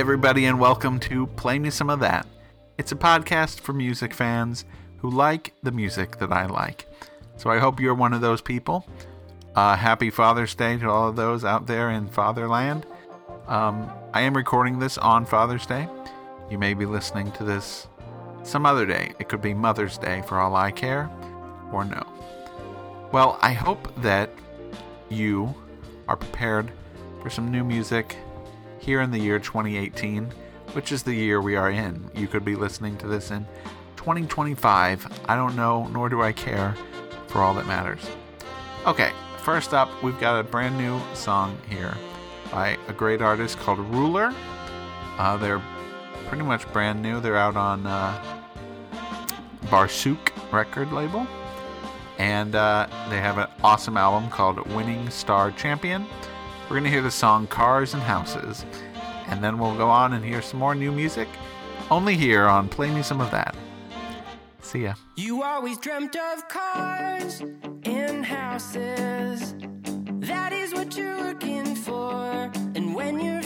Everybody, and welcome to Play Me Some of That. It's a podcast for music fans who like the music that I like. So I hope you're one of those people. Uh, happy Father's Day to all of those out there in Fatherland. Um, I am recording this on Father's Day. You may be listening to this some other day. It could be Mother's Day for all I care, or no. Well, I hope that you are prepared for some new music here in the year 2018, which is the year we are in. You could be listening to this in 2025. I don't know, nor do I care, for all that matters. Okay, first up, we've got a brand new song here by a great artist called Ruler. Uh, they're pretty much brand new. They're out on uh, Barsuk record label. And uh, they have an awesome album called Winning Star Champion. We're going to hear the song Cars and Houses, and then we'll go on and hear some more new music, only here on Play Me Some of That. See ya. You always dreamt of cars and houses. That is what you're looking for. And when you're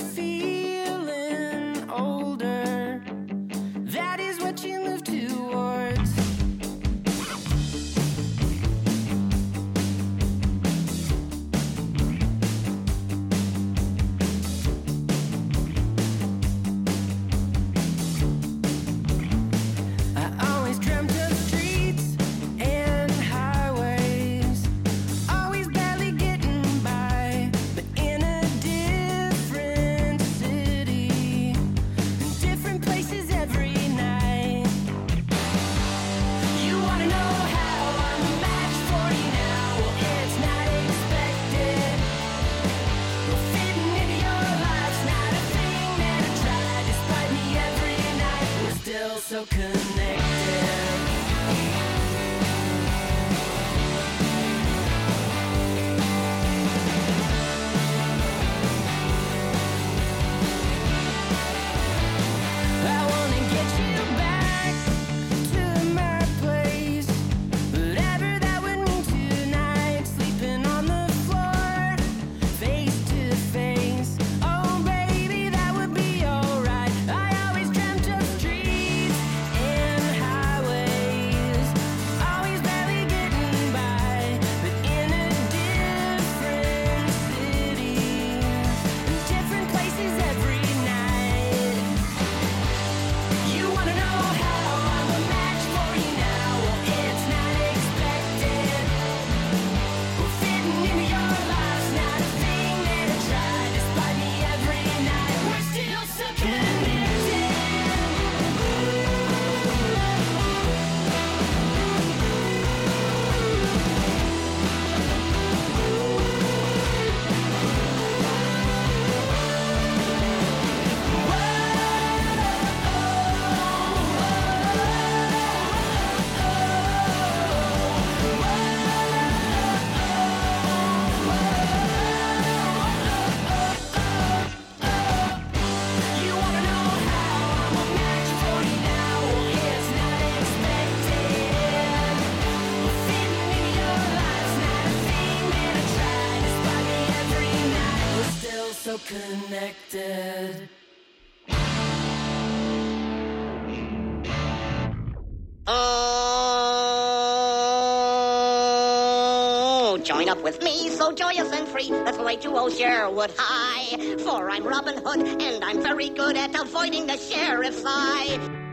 so connected. Join up with me, so joyous and free. Let's relate to old Sherwood High. For I'm Robin Hood, and I'm very good at avoiding the sheriff's eye.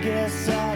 guess I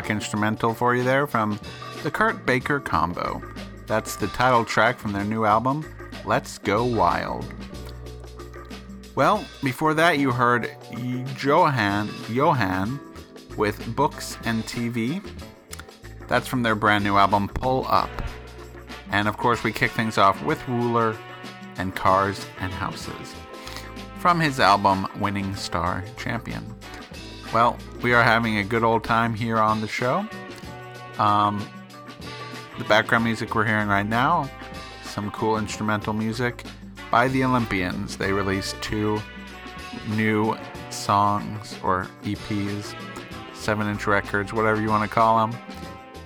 rock instrumental for you there from the Kurt Baker Combo. That's the title track from their new album, Let's Go Wild. Well, before that, you heard Johan, Johan with Books and TV. That's from their brand new album, Pull Up. And of course, we kick things off with Ruler and Cars and Houses from his album Winning Star Champion. Well, we are having a good old time here on the show. Um, the background music we're hearing right now, some cool instrumental music by the Olympians. They released two new songs or EPs, seven inch records, whatever you want to call them.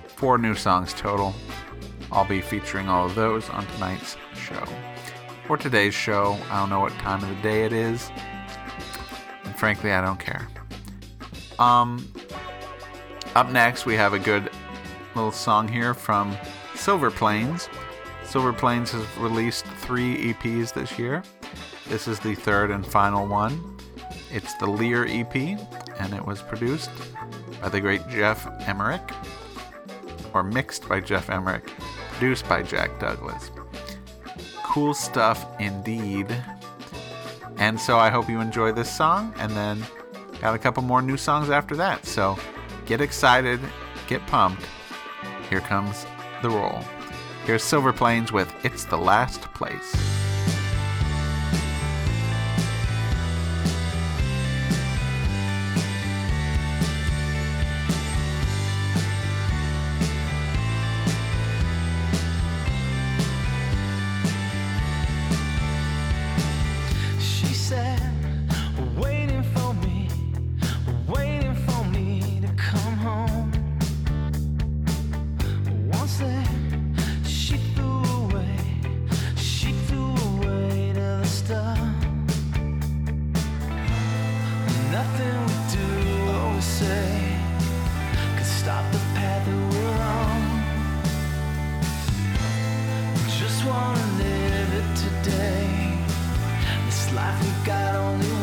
Four new songs total. I'll be featuring all of those on tonight's show. For today's show, I don't know what time of the day it is, and frankly, I don't care. Um, up next, we have a good little song here from Silverplanes. Silver Plains has released three EPs this year. This is the third and final one. It's the Lear EP, and it was produced by the great Geoff Emerick, or mixed by Geoff Emerick, produced by Jack Douglas. Cool stuff indeed. And so I hope you enjoy this song, and then got a couple more new songs after that. So get excited, get pumped. Here comes the roll. Here's Silverplanes with It's the Last Place. Got only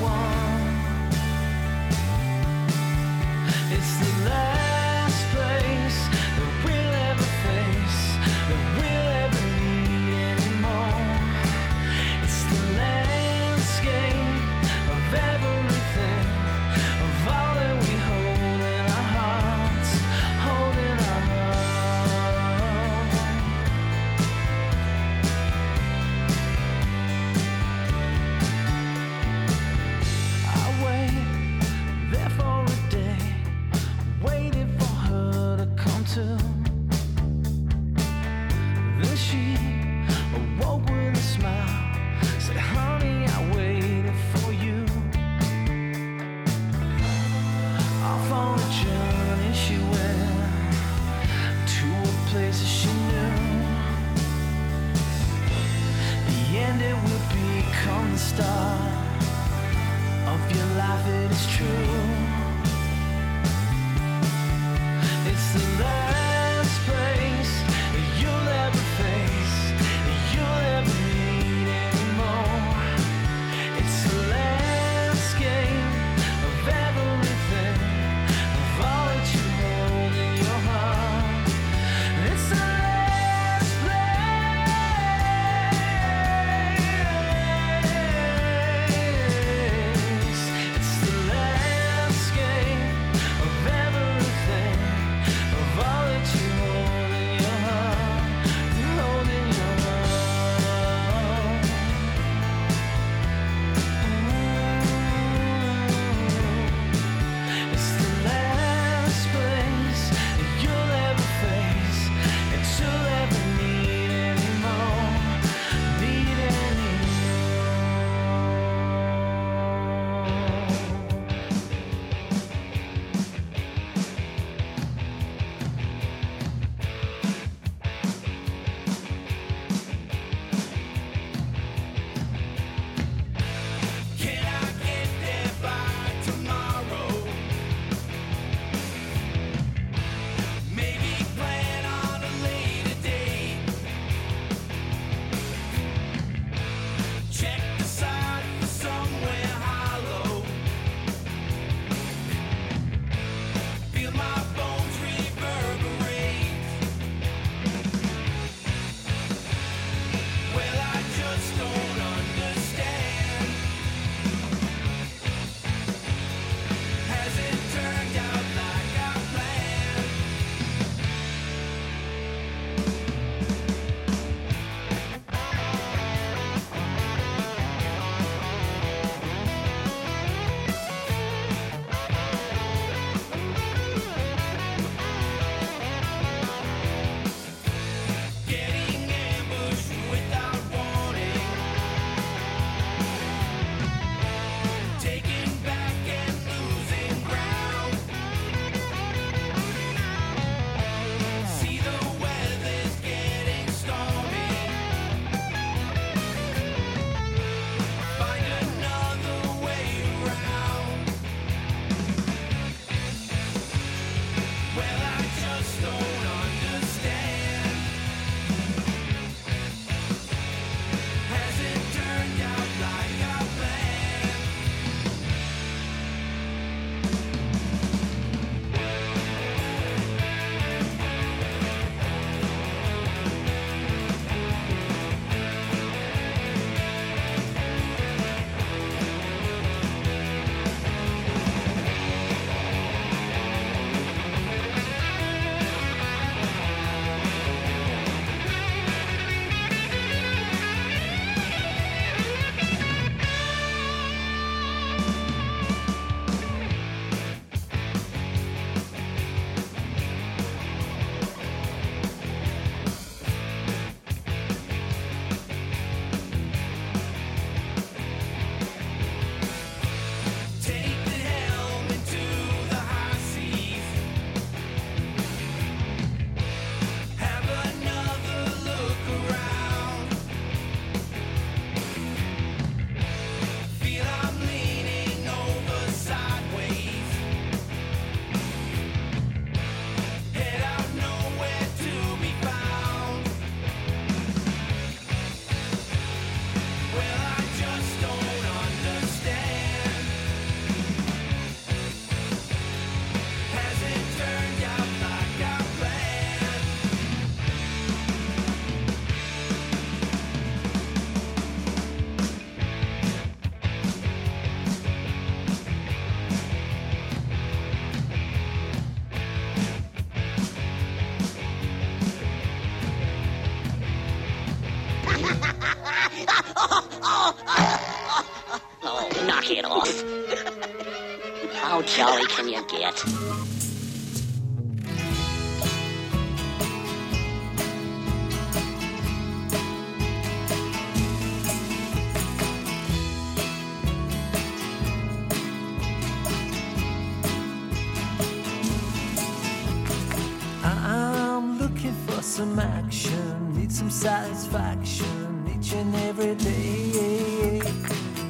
satisfaction each and every day.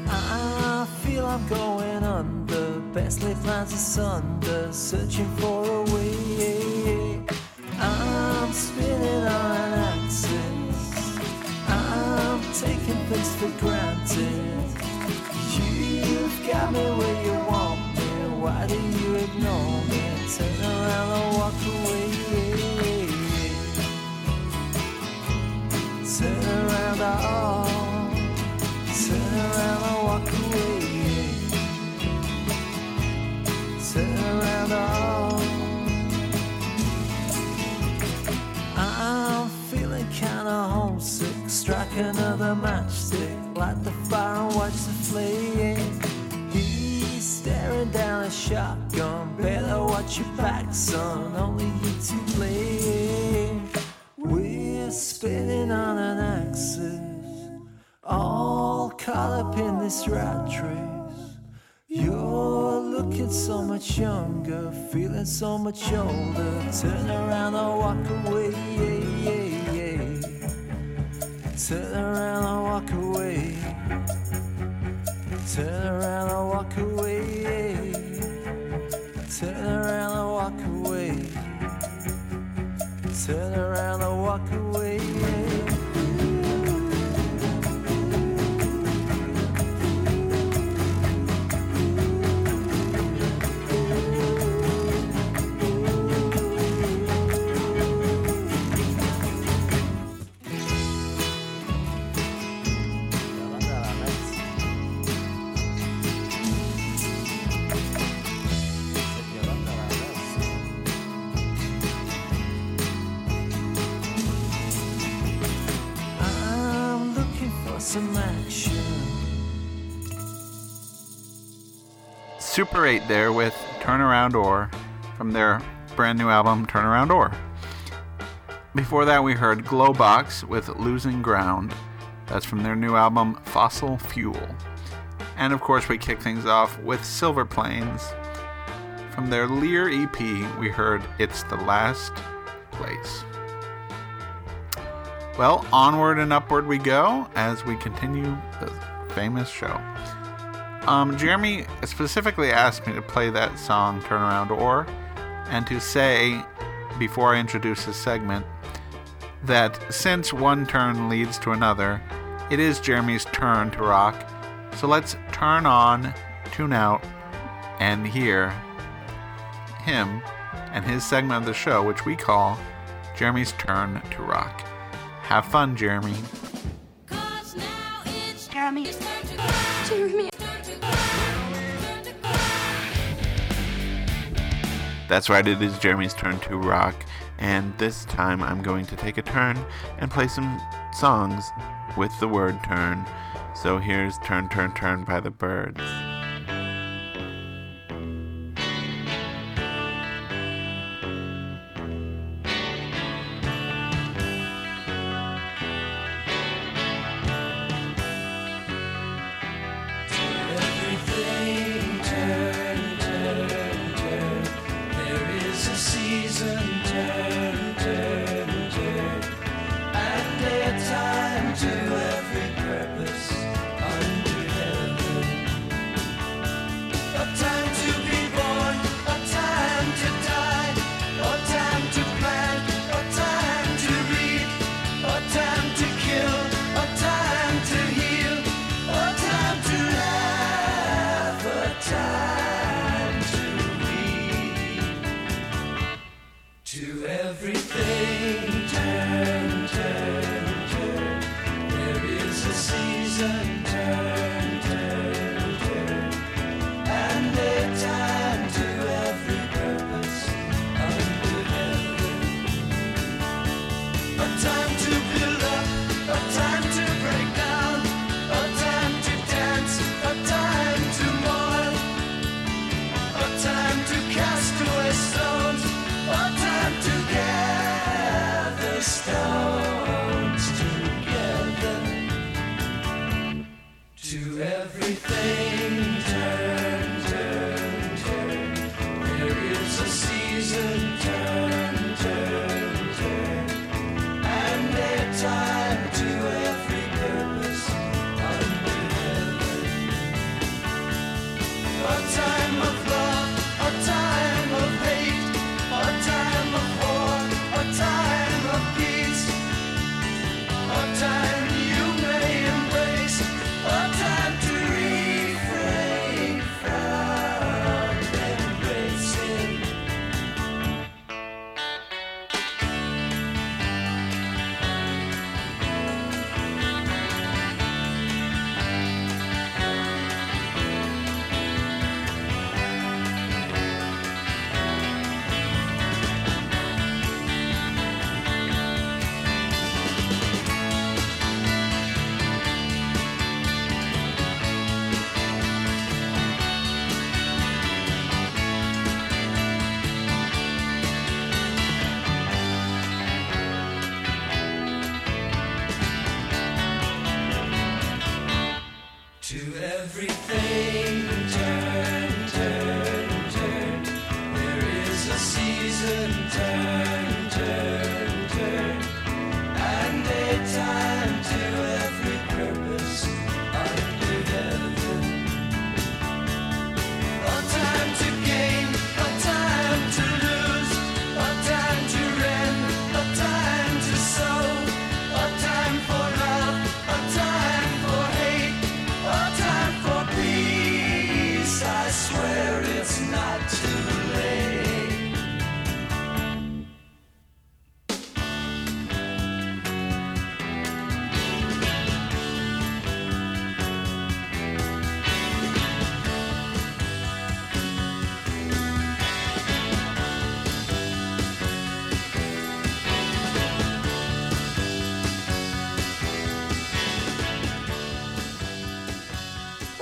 I feel I'm going under, best laid plans asunder, searching for younger, feeling so much older. Turn around and walk away. Turn around and walk away. Turn around and walk away. Turn around and walk away. Turn around and walk away. Super 8 there with Turn Around Or from their brand new album Turn Around Or. Before that, we heard Glowbox with Losing Ground. That's from their new album Fossil Fuel. And of course, we kick things off with Silverplanes. From their Lear EP, we heard It's the Last Place. Well, onward and upward we go as we continue the famous show. Um, Jeremy specifically asked me to play that song Turn Around Or and to say, before I introduce this segment, that since one turn leads to another, it is Jeremy's turn to rock. So let's turn on, tune out, and hear him and his segment of the show, which we call Jeremy's Turn to Rock. Have fun, Jeremy. Jeremy. Jeremy. That's right, it is Jeremy's turn to rock, and this time I'm going to take a turn and play some songs with the word turn. So here's Turn, Turn, Turn by the Byrds.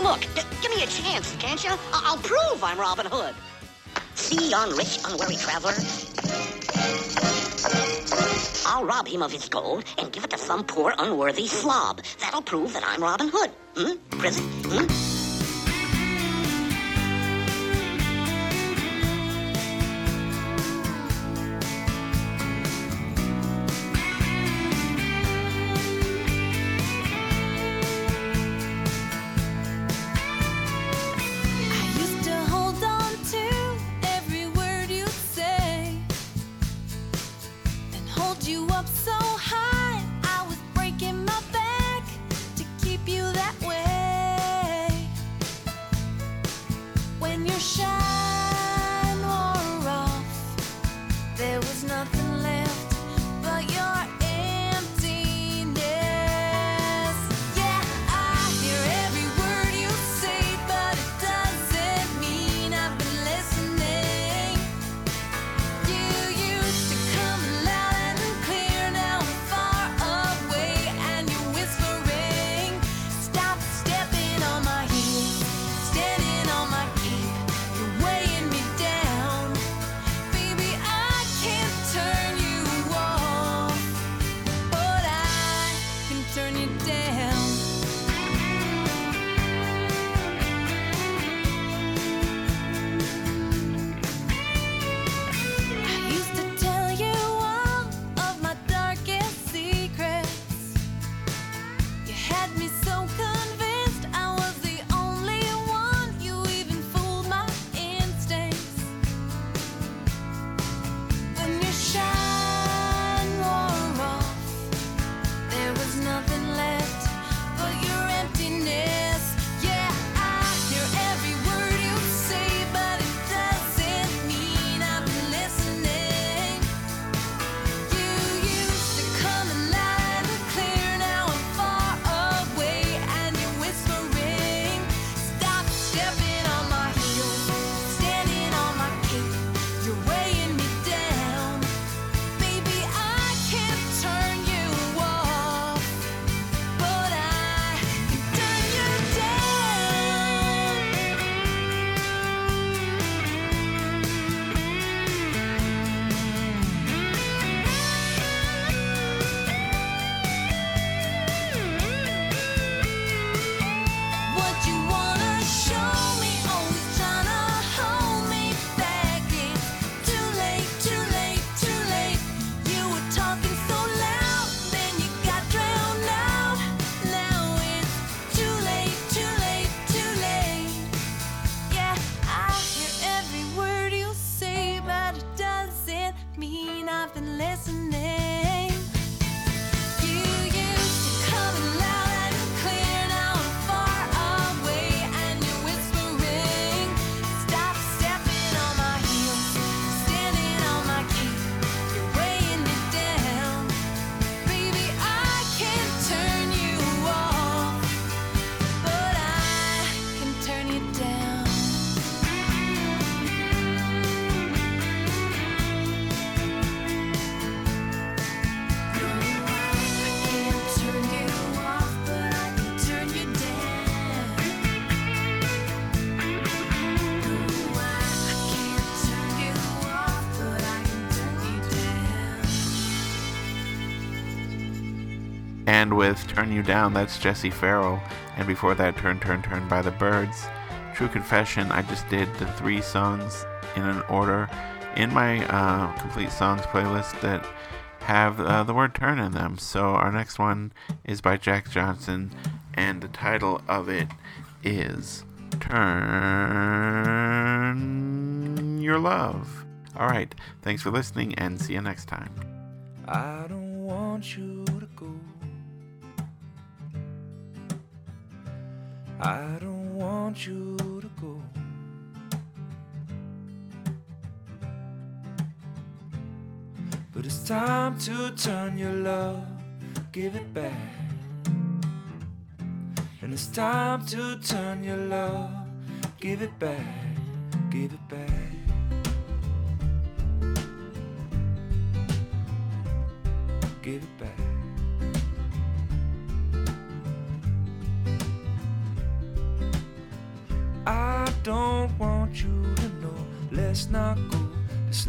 Look, give me a chance, can't you? I- will prove I'm Robin Hood. See yon rich, unwary traveler? I'll rob him of his gold and give it to some poor, unworthy slob. That'll prove that I'm Robin Hood. Hmm? Prison? Hmm? And with Turn You Down, that's Jessie Farrell. And before that, Turn, Turn, Turn by the Byrds. True confession, I just did the three songs in an order in my uh, complete songs playlist that have uh, the word turn in them. So our next one is by Jack Johnson, and the title of it is Turn Your Love. All right, thanks for listening, and see you next time. I don't want you to go. I don't want you to go. But it's time to turn your love, give it back. And it's time to turn your love, give it back, give it back.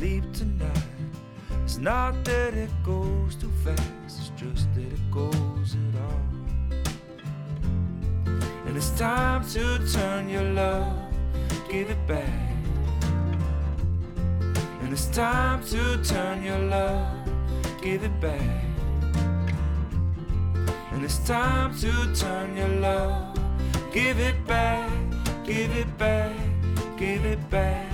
Sleep tonight. It's not that it goes too fast, it's just that it goes at all. And it's time to turn your love, give it back. And it's time to turn your love give it back. And it's time to turn your love. Give it back, give it back, give it back,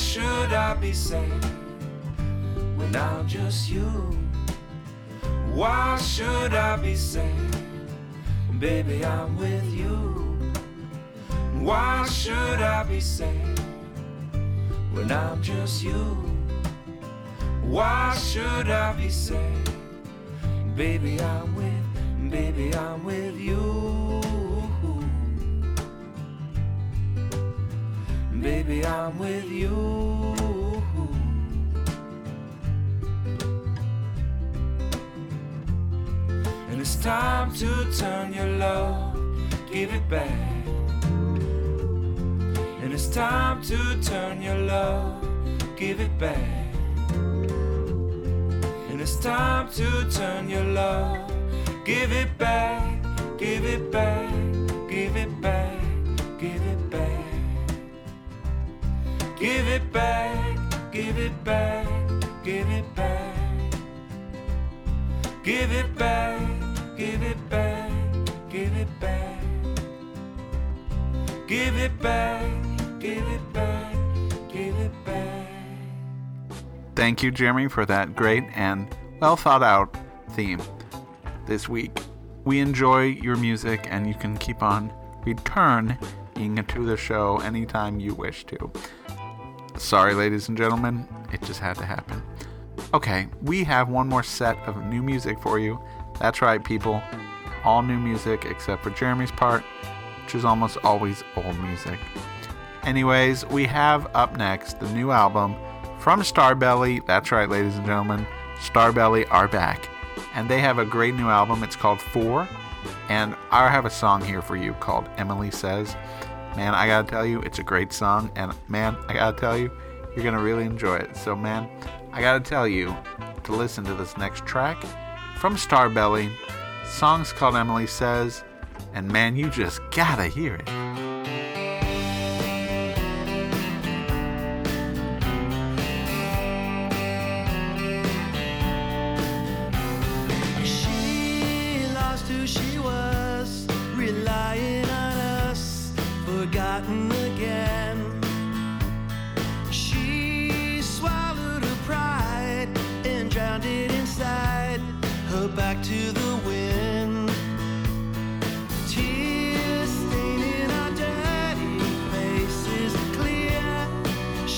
should I be sad when I'm just you? Why should I be sad? Baby, I'm with you. Why should I be sad when I'm just you? Why should I be sad? Baby, I'm with, baby, I'm with you. I'm with you. And it's time to turn your love, give it back. And it's time to turn your love, give it back. And it's time to turn your love, give it back, give it back, give it back, it back, give it back. Give it back, give it back, give it back. Give it back, give it back, give it back. Thank you, Jeremy, for that great and well thought out theme this week. We enjoy your music, and you can keep on returning to the show anytime you wish to. Sorry, ladies and gentlemen, it just had to happen. Okay, we have one more set of new music for you. That's right, people. All new music except for Jeremy's part, which is almost always old music. Anyways, we have up next the new album from Starbelly. That's right, ladies and gentlemen. Starbelly are back. And they have a great new album. It's called Four. And I have a song here for you called Emily Says. Man, I gotta tell you, it's a great song. And man, I gotta tell you, you're gonna really enjoy it. So, man, I gotta tell you to listen to this next track from Starbelly. Song's called Emily Says. And man, you just gotta hear it.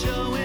Showing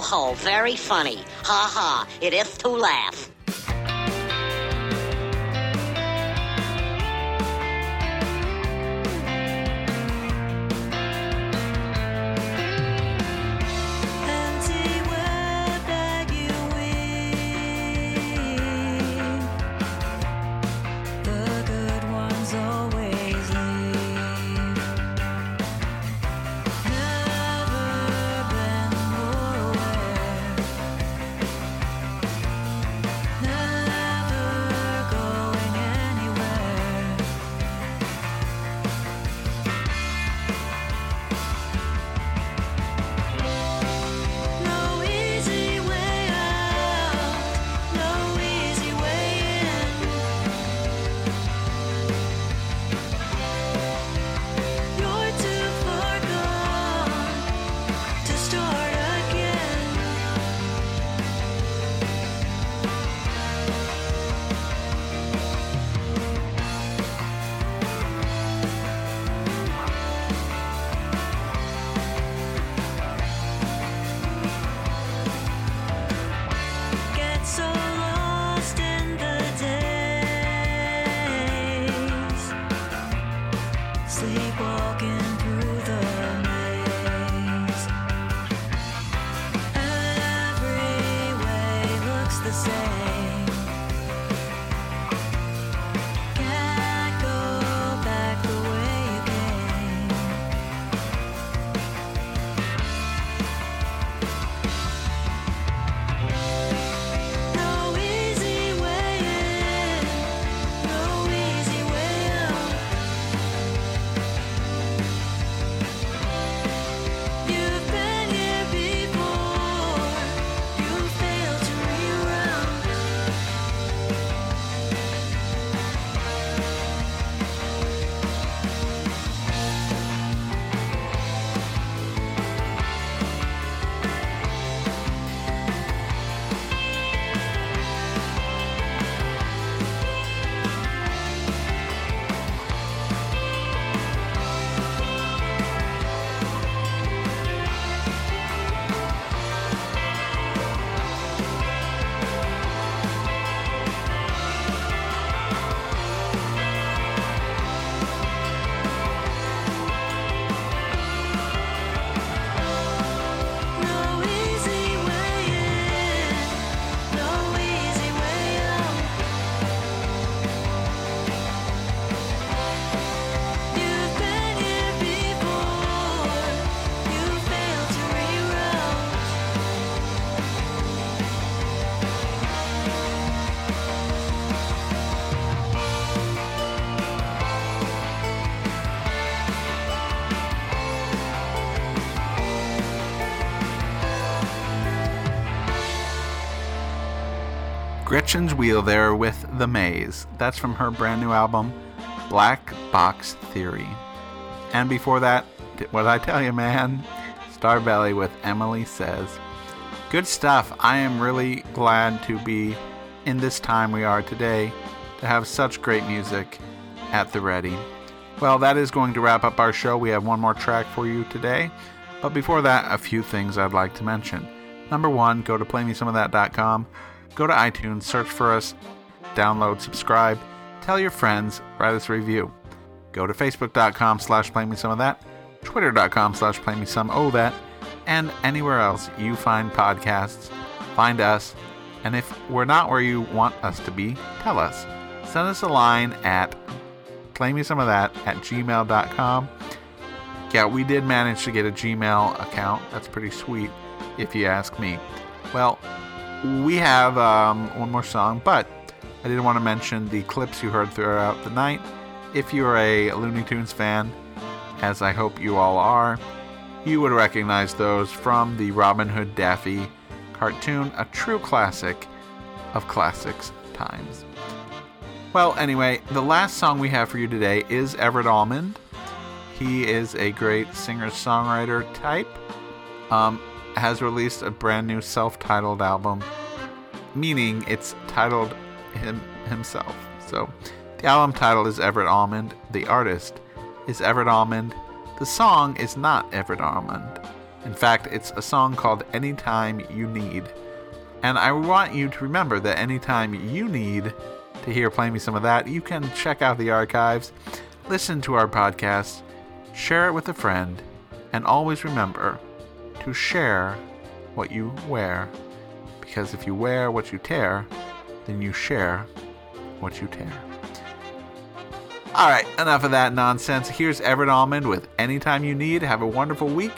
Ho very funny. Ha ha, it is to laugh. Gretchen's Wheel there with The Maze. That's from her brand new album, Black Box Theory. And before that, what I tell you, man? Starbelly with Emily Says. Good stuff. I am really glad to be in this time we are today to have such great music at the ready. Well, that is going to wrap up our show. We have one more track for you today. But before that, a few things I'd like to mention. Number one, go to playmesomeofthat.com. Go to iTunes, search for us, download, subscribe, tell your friends, write us a review. Go to facebook.com slash playmesomeofthat, twitter.com slash playmesomeofthat, and anywhere else you find podcasts, find us. And if we're not where you want us to be, tell us. Send us a line at playmesomeofthat at gmail.com. Yeah, we did manage to get a Gmail account. That's pretty sweet, if you ask me. Well, we have um, one more song, but I didn't want to mention the clips you heard throughout the night. If you're a Looney Tunes fan, as I hope you all are, you would recognize those from the Robin Hood Daffy cartoon, a true classic of classics times. Well, anyway, the last song we have for you today is Everet Almond. He is a great singer songwriter type. Um, has released a brand new self titled album, meaning it's titled him himself. So the album title is Everet Almond. The artist is Everet Almond. The song is not Everet Almond. In fact, it's a song called Anytime You Need. And I want you to remember that anytime you need to hear Play Me Some of That, you can check out the archives, listen to our podcast, share it with a friend, and always remember to share what you wear. Because if you wear what you tear, then you share what you tear. All right, enough of that nonsense. Here's Everet Almond with Anytime You Need. Have a wonderful week.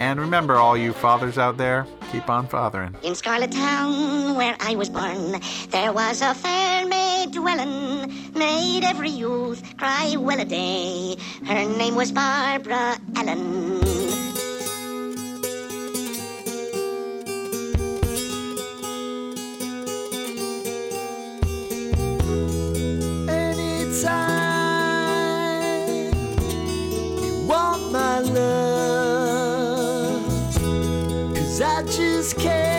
And remember, all you fathers out there, keep on fathering. In Scarlet Town, where I was born, there was a fair maid dwelling, made every youth cry well a day. Her name was Barbara Allen. Love, 'cause I just can't